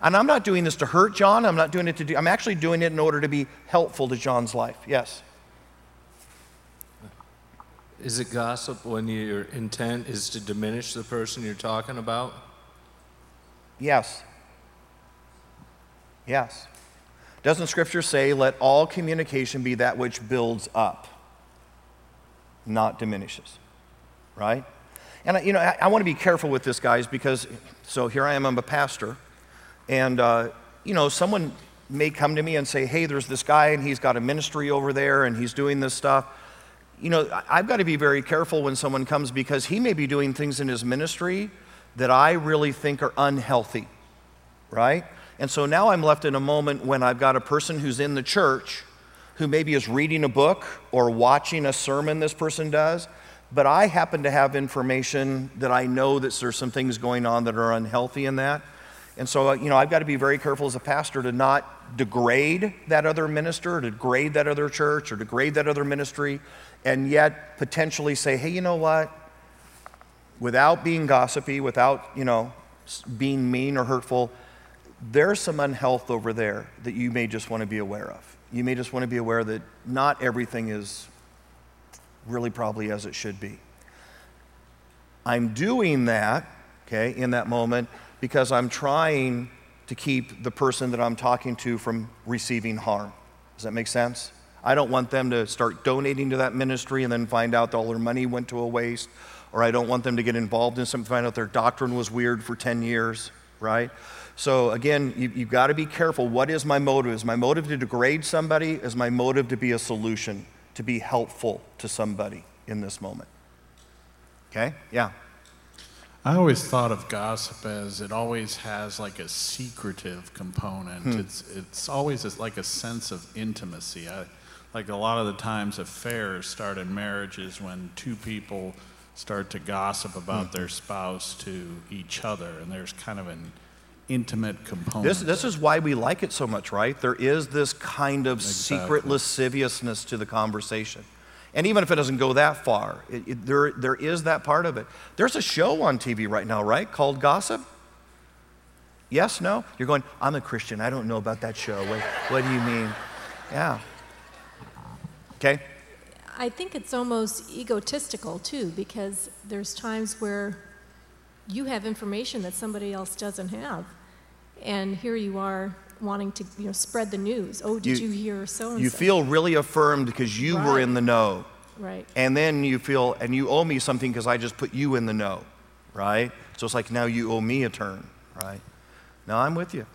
And I'm not doing this to hurt John. I'm not doing it to do, I'm actually doing it in order to be helpful to John's life. Yes. Is it gossip when your intent is to diminish the person you're talking about? Yes. Yes. Doesn't Scripture say, let all communication be that which builds up, not diminishes? Right? And, you know, I, I want to be careful with this, guys, because, so here I am, I'm a pastor, and, uh, you know, someone may come to me and say, hey, there's this guy, and he's got a ministry over there, and he's doing this stuff. You know, I've got to be very careful when someone comes because he may be doing things in his ministry that I really think are unhealthy, right? And so now I'm left in a moment when I've got a person who's in the church who maybe is reading a book or watching a sermon this person does, but I happen to have information that I know that there's some things going on that are unhealthy in that. And so, you know, I've got to be very careful as a pastor to not degrade that other minister, or degrade that other church, or degrade that other ministry, and yet potentially say, hey, you know what? Without being gossipy, without, you know, being mean or hurtful, there's some unhealth over there that you may just want to be aware of. You may just want to be aware that not everything is really probably as it should be. I'm doing that, okay, in that moment because I'm trying to keep the person that I'm talking to from receiving harm. Does that make sense? I don't want them to start donating to that ministry and then find out all their money went to a waste, or I don't want them to get involved in something, find out their doctrine was weird for 10 years, right? So again, you, you've got to be careful. What is my motive? Is my motive to degrade somebody? Is my motive to be a solution, to be helpful to somebody in this moment? Okay? Yeah. I always thought of gossip as it always has like a secretive component. Hmm. It's it's always like a sense of intimacy. I, like a lot of the times, affairs start in marriages when two people start to gossip about Hmm. their spouse to each other, and there's kind of an intimate component. This, this is why we like it so much, right? There is this kind of secret lasciviousness to the conversation. And even if it doesn't go that far, it, it- there, there is that part of it. There's a show on TV right now, right, called Gossip? Yes, no? You're going, I'm a Christian. I don't know about that show. What, what do you mean? Yeah. Okay? I think it's almost egotistical too, because there's times where you have information that somebody else doesn't have, and here you are wanting to, you know, spread the news. Oh, did you, hear so and so? You feel really affirmed because you were in the know. right. And then you feel, and you owe me something because I just put you in the know, right? So it's like now you owe me a turn, right? Now I'm with you.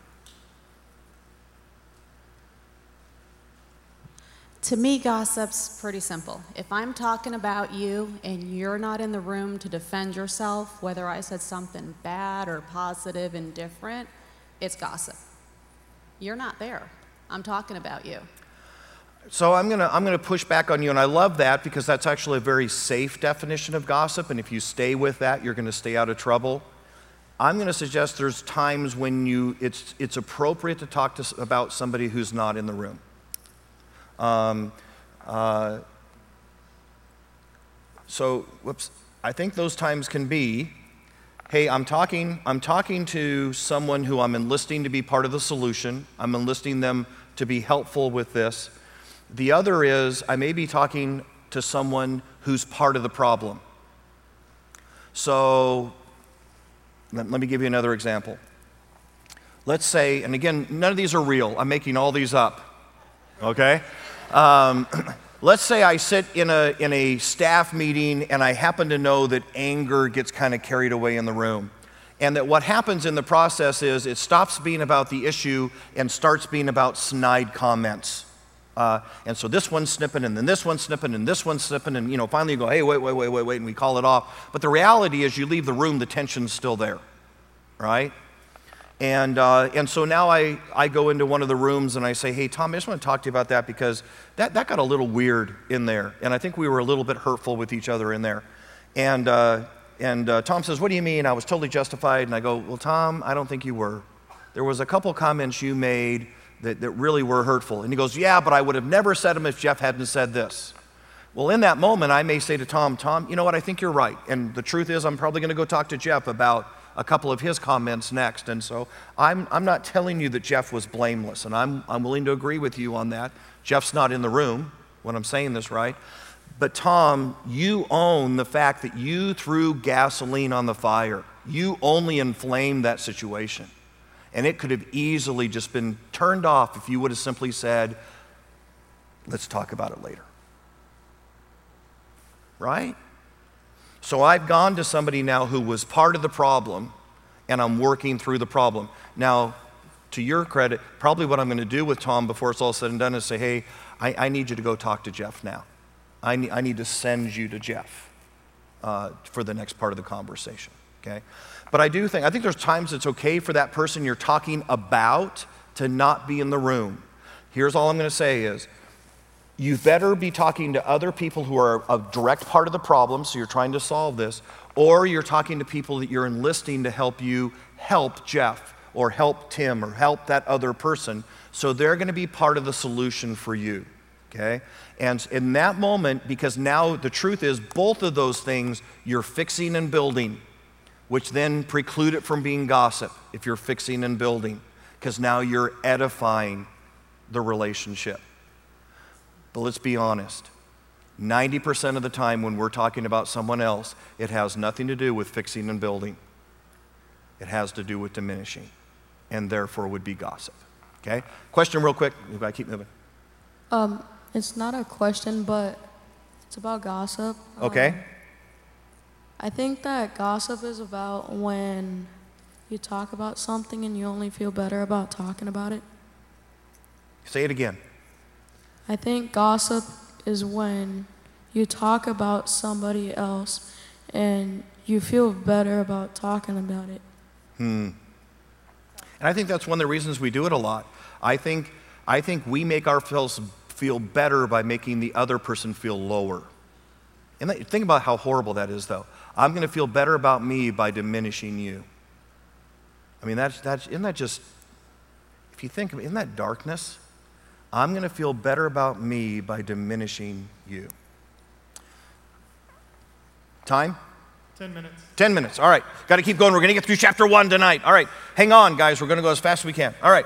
To me, gossip's pretty simple. If I'm talking about you and you're not in the room to defend yourself, whether I said something bad or positive and different, it's gossip. You're not there. I'm talking about you. So I'm gonna I'm gonna push back on you, and I love that because that's actually a very safe definition of gossip. And if you stay with that, you're gonna stay out of trouble. I'm gonna suggest there's times when you it's it's appropriate to talk to, about somebody who's not in the room. Um, uh, so, whoops. I think those times can be, hey, I'm talking, I'm talking to someone who I'm enlisting to be part of the solution. I'm enlisting them to be helpful with this. The other is, I may be talking to someone who's part of the problem. So, let, let me give you another example. Let's say, and again, none of these are real. I'm making all these up, okay? Um, let's say I sit in a, in a staff meeting and I happen to know that anger gets kind of carried away in the room. And that what happens in the process is it stops being about the issue and starts being about snide comments. Uh, and so this one's snipping, and then this one's snipping, and this one's snipping, and you know, finally you go, hey, wait, wait, wait, wait, wait, and we call it off. But the reality is, you leave the room, the tension's still there, right? And, uh, and so now I, I go into one of the rooms and I say, hey, Tom, I just want to talk to you about that because that, that got a little weird in there. And I think we were a little bit hurtful with each other in there. And, uh, and uh, Tom says, what do you mean? I was totally justified. And I go, well, Tom, I don't think you were. There was a couple comments you made that, that really were hurtful. And he goes, yeah, but I would have never said them if Jeff hadn't said this. Well, in that moment, I may say to Tom, Tom, you know what? I think you're right. And the truth is, I'm probably going to go talk to Jeff about a couple of his comments next. And so I'm, I'm not telling you that Jeff was blameless, and I'm, I'm willing to agree with you on that. Jeff's not in the room when I'm saying this, right? But Tom, you own the fact that you threw gasoline on the fire. You only inflamed that situation. And it could have easily just been turned off if you would have simply said, let's talk about it later right? So I've gone to somebody now who was part of the problem, and I'm working through the problem. Now, to your credit, probably what I'm going to do with Tom before it's all said and done is say, hey, I, I need you to go talk to Jeff now. I need, I need to send you to Jeff uh, for the next part of the conversation, okay? But I do think, I think there's times it's okay for that person you're talking about to not be in the room. Here's all I'm going to say is, you better be talking to other people who are a direct part of the problem, so you're trying to solve this, or you're talking to people that you're enlisting to help you help Jeff or help Tim or help that other person. So they're going to be part of the solution for you. Okay? And in that moment, because now the truth is, both of those things you're fixing and building, which then preclude it from being gossip if you're fixing and building, because now you're edifying the relationship. But let's be honest 90% of the time when we're talking about someone else, it has nothing to do with fixing and building. It has to do with diminishing, and therefore would be gossip. Okay? Question, real quick. We've got to keep moving. Um, it's not a question, but it's about gossip. Okay? Um, I think that gossip is about when you talk about something and you only feel better about talking about it. Say it again. I think gossip is when you talk about somebody else and you feel better about talking about it. Hmm. And I think that's one of the reasons we do it a lot. I think, I think we make ourselves feel better by making the other person feel lower. And think about how horrible that is, though. I'm going to feel better about me by diminishing you. I mean, that's, that's, isn't that just, if you think, of isn't that darkness? I'm going to feel better about me by diminishing you. Time? 10 minutes. 10 minutes. All right. Got to keep going. We're going to get through chapter 1 tonight. All right. Hang on, guys. We're going to go as fast as we can. All right.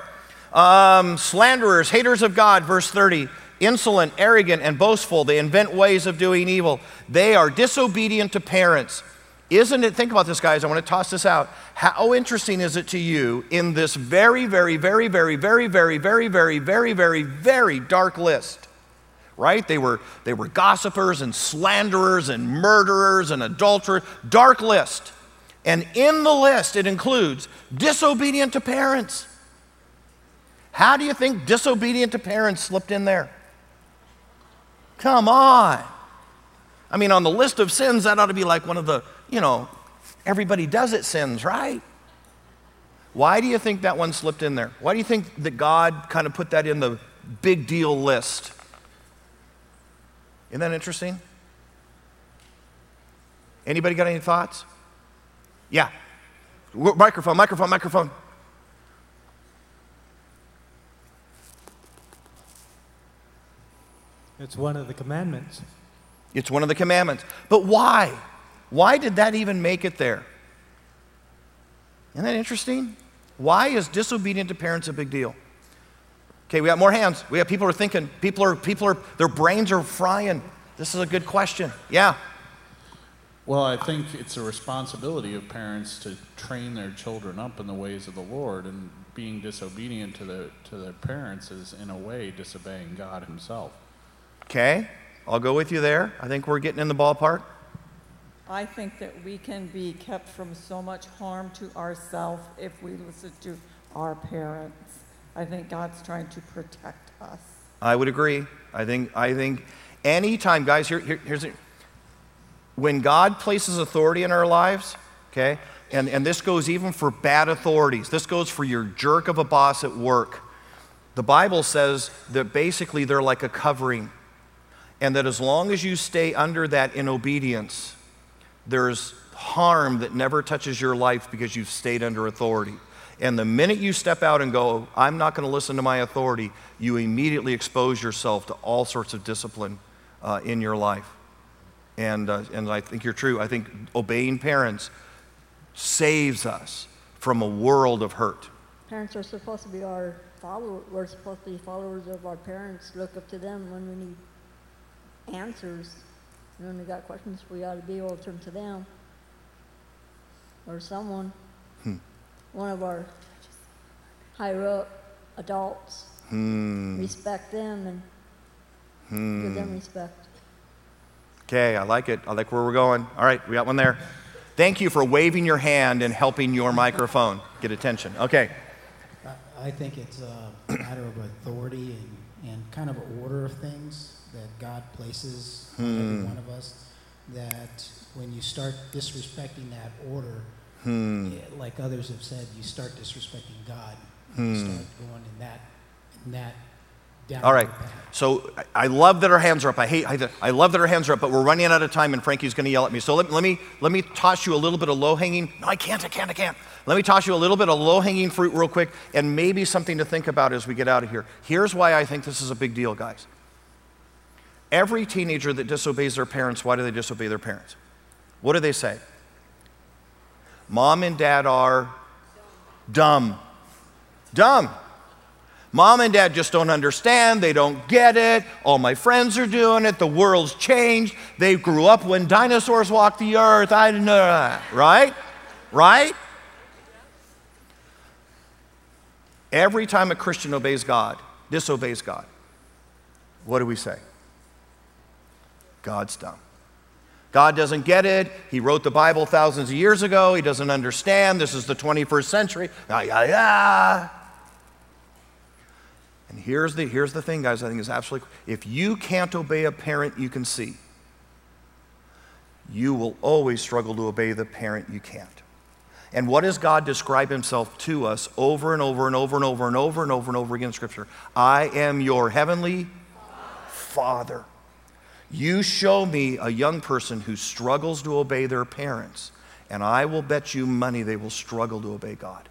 Um, slanderers, haters of God, verse 30. Insolent, arrogant, and boastful. They invent ways of doing evil. They are disobedient to parents. Isn't it? Think about this, guys. I want to toss this out. How interesting is it to you in this very, very, very, very, very, very, very, very, very, very, very dark list? right? They were, they were gossipers and slanderers and murderers and adulterers. Dark list. And in the list, it includes disobedient to parents. How do you think disobedient to parents slipped in there? Come on. I mean, on the list of sins, that ought to be like one of the, you know, everybody does it sins, right? Why do you think that one slipped in there? Why do you think that God kind of put that in the big deal list? Isn't that interesting? Anybody got any thoughts? Yeah. Microphone, microphone, microphone. It's one of the commandments. It's one of the commandments. But why? Why did that even make it there? Isn't that interesting? Why is disobedient to parents a big deal? Okay, we got more hands. We have people are thinking. People are people are their brains are frying. This is a good question. Yeah. Well, I think it's a responsibility of parents to train their children up in the ways of the Lord, and being disobedient to the to their parents is in a way disobeying God Himself. Okay, I'll go with you there. I think we're getting in the ballpark. I think that we can be kept from so much harm to ourselves if we listen to our parents. I think God's trying to protect us. I would agree. I think, I think anytime, guys, here, here, here's it. When God places authority in our lives, okay, and, and this goes even for bad authorities, this goes for your jerk of a boss at work. The Bible says that basically they're like a covering, and that as long as you stay under that in obedience, there's harm that never touches your life because you've stayed under authority. And the minute you step out and go, I'm not going to listen to my authority, you immediately expose yourself to all sorts of discipline uh, in your life. And, uh, and I think you're true. I think obeying parents saves us from a world of hurt. Parents are supposed to be our followers. We're supposed to be followers of our parents. Look up to them when we need answers. And when we got questions, we ought to be able to turn to them or someone. Hmm one of our higher up adults. Hmm. Respect them and hmm. give them respect. Okay, I like it. I like where we're going. All right, we got one there. Thank you for waving your hand and helping your microphone get attention. Okay. I think it's a matter of authority and, and kind of order of things that God places on every Hmm. one of us. That when you start disrespecting that order, Hmm. yeah, like others have said, you start disrespecting God. Hmm. You start going in that, in that down. All right. So I I love that our hands are up. I hate. I, I love that our hands are up, but we're running out of time, and Frankie's going to yell at me. So let, let me let me toss you a little bit of low hanging. No, I can't. I can't. I can't. Let me toss you a little bit of low hanging fruit real quick, and maybe something to think about as we get out of here. Here's why I think this is a big deal, guys. Every teenager that disobeys their parents, why do they disobey their parents? What do they say? Mom and dad are dumb. Dumb. Mom and dad just don't understand. They don't get it. All my friends are doing it. The world's changed. They grew up when dinosaurs walked the earth. I didn't know that. Right? Right? Every time a Christian obeys God, disobeys God, what do we say? God's dumb. God doesn't get it. He wrote the Bible thousands of years ago. He doesn't understand. This is the 21st century. Ah, yeah, yeah. And here's the, here's the thing, guys, I think is absolutely if you can't obey a parent you can see, you will always struggle to obey the parent you can't. And what does God describe himself to us over and over and over and over and over and over and over again in Scripture? I am your heavenly Father. You show me a young person who struggles to obey their parents, and I will bet you money they will struggle to obey God.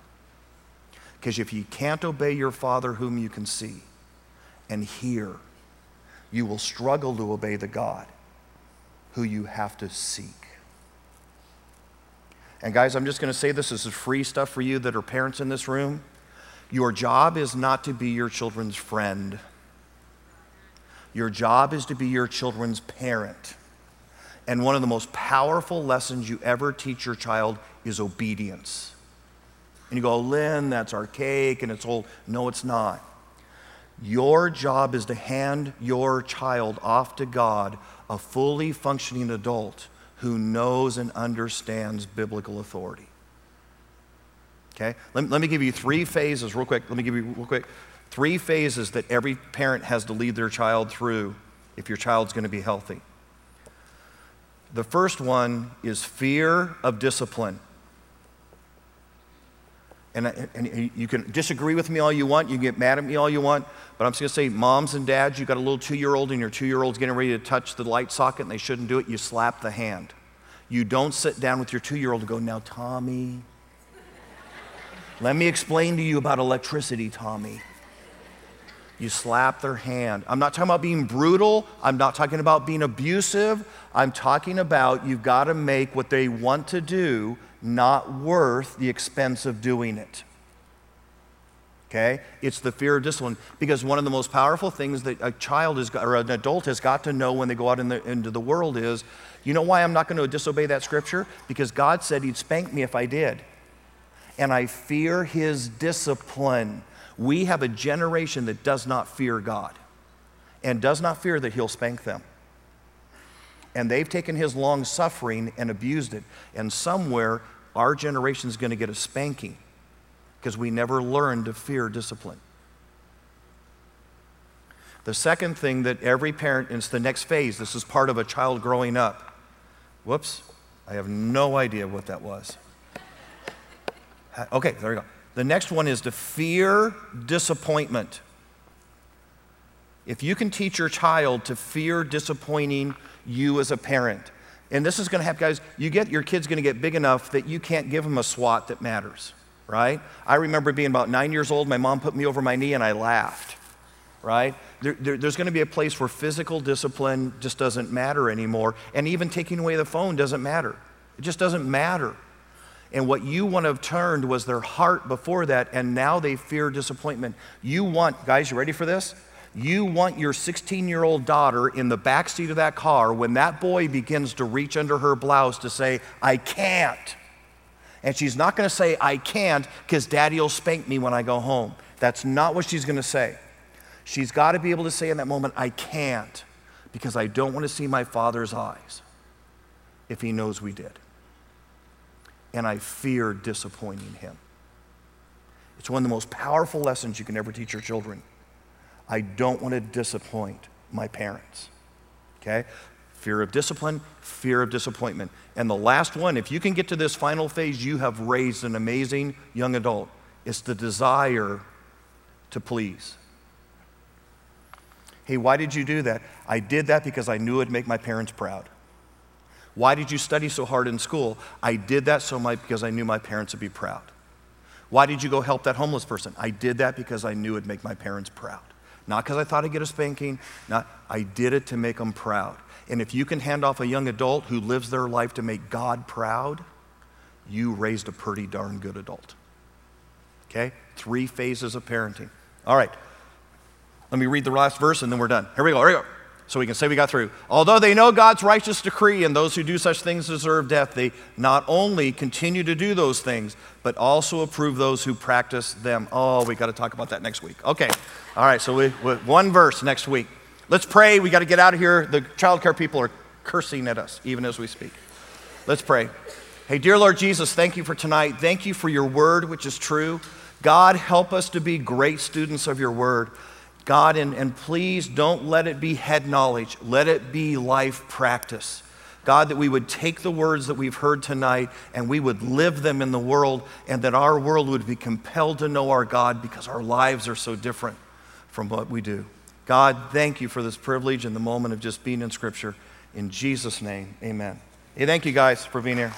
Because if you can't obey your Father whom you can see and hear, you will struggle to obey the God who you have to seek. And guys, I'm just going to say this, this is free stuff for you that are parents in this room. Your job is not to be your children's friend. Your job is to be your children's parent. And one of the most powerful lessons you ever teach your child is obedience. And you go, Lynn, that's archaic and it's old. No, it's not. Your job is to hand your child off to God, a fully functioning adult who knows and understands biblical authority. Okay? Let, let me give you three phases, real quick. Let me give you, real quick, three phases that every parent has to lead their child through if your child's going to be healthy. The first one is fear of discipline. And, and you can disagree with me all you want, you can get mad at me all you want, but I'm just gonna say, moms and dads, you got a little two year old and your two year old's getting ready to touch the light socket and they shouldn't do it, you slap the hand. You don't sit down with your two year old and go, Now, Tommy, let me explain to you about electricity, Tommy. You slap their hand. I'm not talking about being brutal. I'm not talking about being abusive. I'm talking about you've got to make what they want to do not worth the expense of doing it. Okay? It's the fear of discipline. Because one of the most powerful things that a child is, or an adult has got to know when they go out in the, into the world is you know why I'm not going to disobey that scripture? Because God said He'd spank me if I did. And I fear His discipline. We have a generation that does not fear God and does not fear that He'll spank them. And they've taken His long suffering and abused it. And somewhere, our generation is going to get a spanking because we never learned to fear discipline. The second thing that every parent, and it's the next phase, this is part of a child growing up. Whoops, I have no idea what that was. Okay, there we go. The next one is to fear disappointment. If you can teach your child to fear disappointing you as a parent, and this is going to happen, guys, you get your kid's going to get big enough that you can't give them a swat that matters, right? I remember being about nine years old, my mom put me over my knee and I laughed, right? There, there, there's going to be a place where physical discipline just doesn't matter anymore, and even taking away the phone doesn't matter. It just doesn't matter. And what you want to have turned was their heart before that, and now they fear disappointment. You want, guys, you ready for this? You want your 16 year old daughter in the back seat of that car when that boy begins to reach under her blouse to say, I can't. And she's not going to say, I can't, because daddy will spank me when I go home. That's not what she's going to say. She's got to be able to say in that moment, I can't, because I don't want to see my father's eyes if he knows we did. And I fear disappointing him. It's one of the most powerful lessons you can ever teach your children. I don't want to disappoint my parents. Okay? Fear of discipline, fear of disappointment. And the last one, if you can get to this final phase, you have raised an amazing young adult. It's the desire to please. Hey, why did you do that? I did that because I knew it'd make my parents proud. Why did you study so hard in school? I did that so much because I knew my parents would be proud. Why did you go help that homeless person? I did that because I knew it'd make my parents proud. Not because I thought I'd get a spanking, not, I did it to make them proud. And if you can hand off a young adult who lives their life to make God proud, you raised a pretty darn good adult. Okay? Three phases of parenting. All right. Let me read the last verse and then we're done. Here we go. Here we go. So we can say we got through. Although they know God's righteous decree and those who do such things deserve death, they not only continue to do those things, but also approve those who practice them. Oh, we got to talk about that next week. Okay. All right. So we, one verse next week. Let's pray. We got to get out of here. The childcare people are cursing at us even as we speak. Let's pray. Hey, dear Lord Jesus, thank you for tonight. Thank you for your word, which is true. God, help us to be great students of your word. God, and, and please don't let it be head knowledge, let it be life practice. God, that we would take the words that we've heard tonight and we would live them in the world, and that our world would be compelled to know our God because our lives are so different from what we do. God, thank you for this privilege and the moment of just being in Scripture. In Jesus' name, amen. Hey, thank you guys for being here.